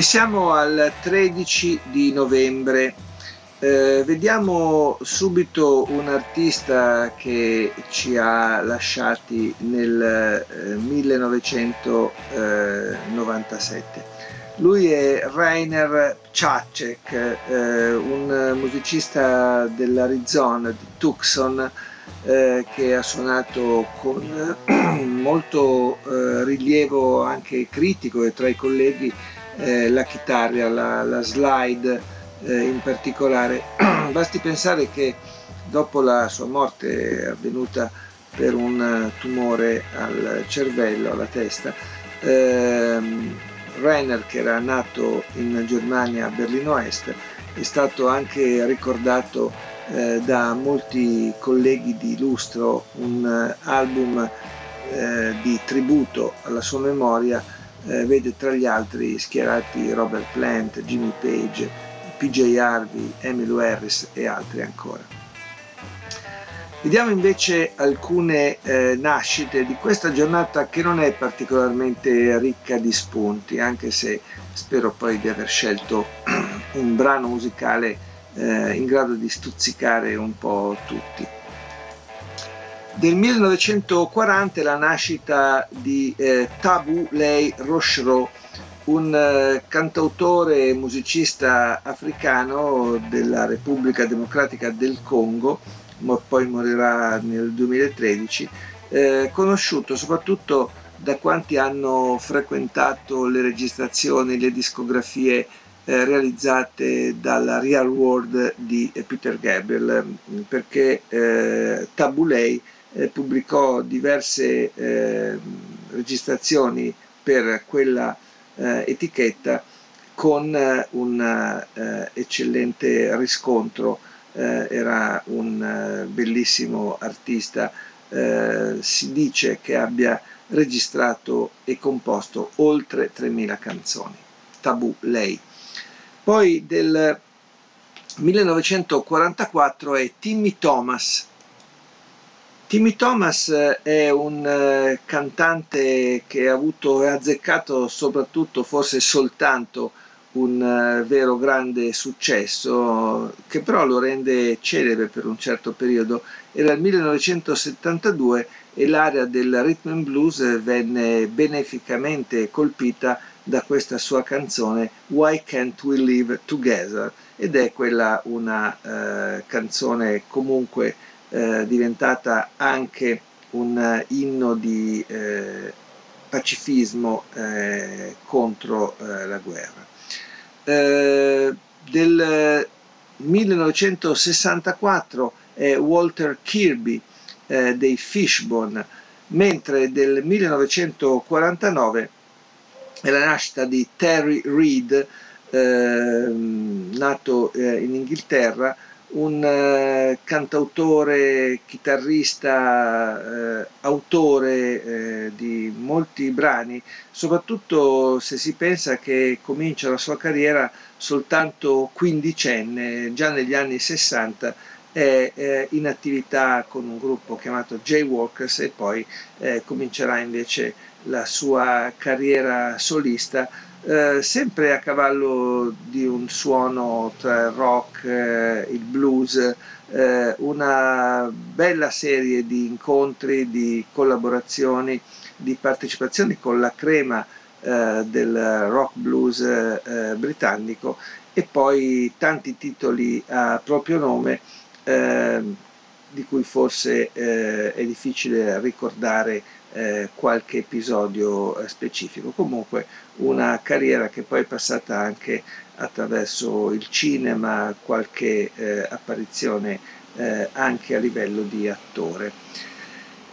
E siamo al 13 di novembre. Eh, vediamo subito un artista che ci ha lasciati nel eh, 1997. Lui è Rainer Pchacek, eh, un musicista dell'Arizona, di Tucson, eh, che ha suonato con molto eh, rilievo anche critico e tra i colleghi eh, la chitarra, la, la slide eh, in particolare. Basti pensare che dopo la sua morte avvenuta per un tumore al cervello, alla testa, ehm, Rainer, che era nato in Germania a Berlino Est, è stato anche ricordato eh, da molti colleghi di lustro un uh, album eh, di tributo alla sua memoria eh, vede tra gli altri schierati Robert Plant, Jimmy Page, PJ Harvey, Emily Harris e altri ancora. Vediamo invece alcune eh, nascite di questa giornata che non è particolarmente ricca di spunti, anche se spero poi di aver scelto un brano musicale eh, in grado di stuzzicare un po' tutti. Del 1940 è la nascita di eh, Tabu Lei Rochereau, un eh, cantautore e musicista africano della Repubblica Democratica del Congo, ma poi morirà nel 2013, eh, conosciuto soprattutto da quanti hanno frequentato le registrazioni, le discografie eh, realizzate dalla Real World di Peter Gabriel, perché eh, Tabu Lei eh, pubblicò diverse eh, registrazioni per quella eh, etichetta con eh, un eh, eccellente riscontro, era un bellissimo artista, si dice che abbia registrato e composto oltre 3.000 canzoni. Tabù lei. Poi del 1944 è Timmy Thomas, Timmy Thomas eh, è un eh, cantante che ha avuto e azzeccato soprattutto, forse soltanto, un uh, vero grande successo che però lo rende celebre per un certo periodo. Era il 1972 e l'area del rhythm and blues venne beneficamente colpita da questa sua canzone Why Can't We Live Together ed è quella una uh, canzone comunque eh, diventata anche un eh, inno di eh, pacifismo eh, contro eh, la guerra. del 1964 è Walter Kirby dei Fishbone, mentre del 1949 è la nascita di Terry Reid, nato in Inghilterra, un eh, cantautore, chitarrista, eh, autore eh, di molti brani, soprattutto se si pensa che comincia la sua carriera soltanto quindicenne, già negli anni 60 è in attività con un gruppo chiamato J-Walkers e poi eh, comincerà invece la sua carriera solista eh, sempre a cavallo di un suono tra il rock, eh, il blues, eh, una bella serie di incontri, di collaborazioni, di partecipazioni con la crema eh, del rock blues eh, britannico e poi tanti titoli a proprio nome di cui forse è difficile ricordare eh, qualche episodio eh, specifico. Comunque una carriera che poi è passata anche attraverso il cinema, qualche eh, apparizione eh, anche a livello di attore.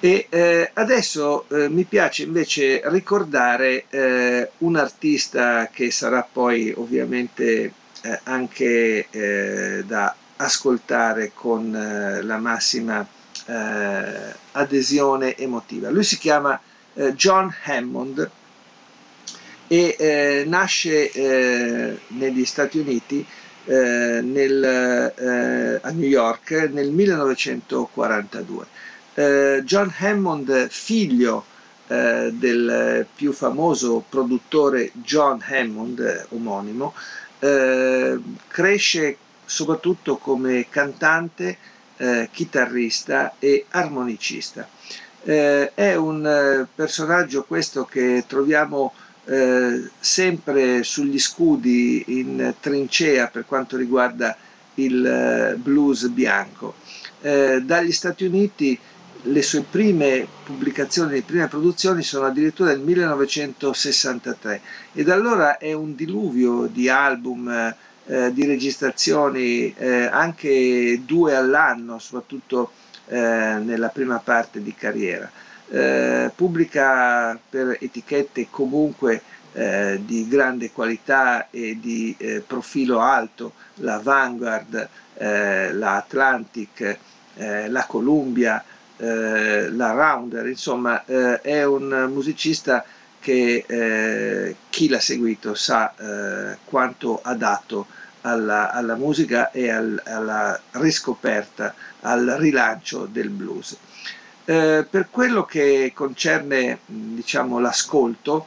E eh, adesso eh, mi piace invece ricordare eh, un artista che sarà poi ovviamente eh, anche eh, da ascoltare con eh, la massima adesione emotiva. Lui si chiama John Hammond e nasce negli Stati Uniti nel, a New York nel 1942 eh, John Hammond, figlio eh, del più famoso produttore John Hammond, eh, omonimo, eh, cresce soprattutto come cantante, eh, chitarrista e armonicista. è un personaggio questo che troviamo eh, sempre sugli scudi in trincea per quanto riguarda il blues bianco. Eh, dagli Stati Uniti le sue prime pubblicazioni, le prime produzioni sono addirittura del 1963 e da allora è un diluvio di album, eh, di registrazioni, eh, anche due all'anno, soprattutto eh, nella prima parte di carriera. Eh, pubblica per etichette comunque eh, di grande qualità e di eh, profilo alto, la Vanguard, la Atlantic, la Columbia, la Rounder, insomma è un musicista che eh, chi l'ha seguito sa eh, quanto ha dato alla, alla musica e al, alla riscoperta, al rilancio del blues. Eh, per quello che concerne diciamo, l'ascolto,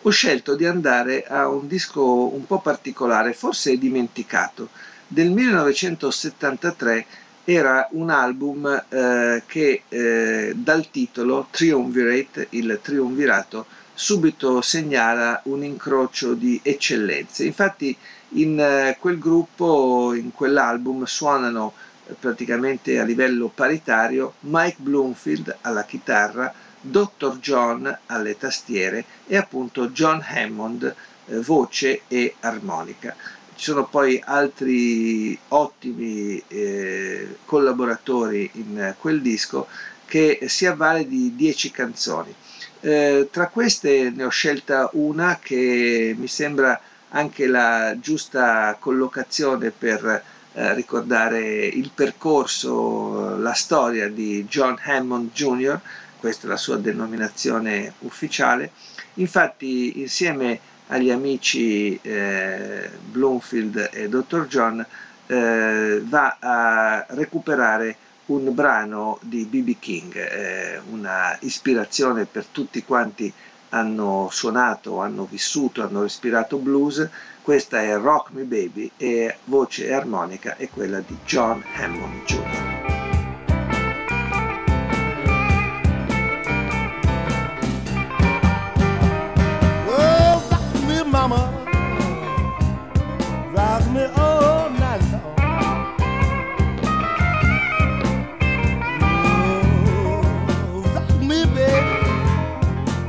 ho scelto di andare a un disco un po' particolare, forse dimenticato, del 1973 era un album eh, che eh, dal titolo Triumvirate, il triumvirato, subito segnala un incrocio di eccellenze. Infatti in eh, quel gruppo, in quell'album, suonano eh, praticamente a livello paritario Mike Bloomfield alla chitarra, Dr. John alle tastiere e appunto John Hammond eh, voce e armonica ci sono poi altri ottimi eh, collaboratori in quel disco che si avvale di 10 canzoni. Eh, tra queste ne ho scelta una che mi sembra anche la giusta collocazione per eh, ricordare il percorso, la storia di John Hammond Jr., questa è la sua denominazione ufficiale. Infatti insieme agli amici eh, Bloomfield e Dr. John eh, va a recuperare un brano di B.B. King, eh, una ispirazione per tutti quanti hanno suonato, hanno vissuto, hanno respirato blues. Questa è Rock Me Baby e voce armonica è quella di John Hammond Jr.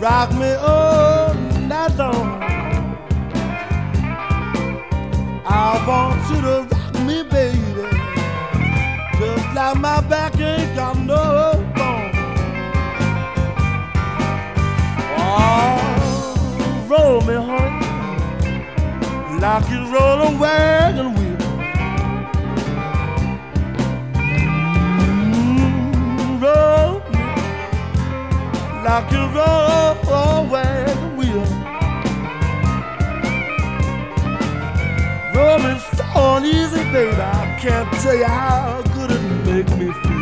rock me all night long. I want you to rock me, baby, just like my back ain't got no bone. Oh, roll me, honey, like you roll a wagon wheel. Like you roll away the wheel. Rolling so easy, baby. I can't tell you how good it make me feel.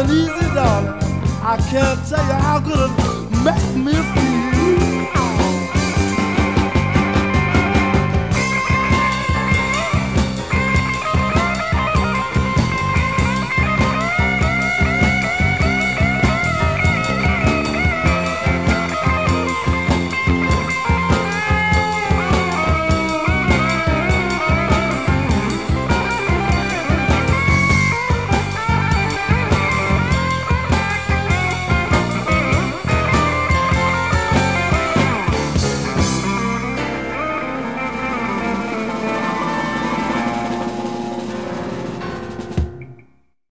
Slow and easy, darling. I can't tell you how good it makes me feel.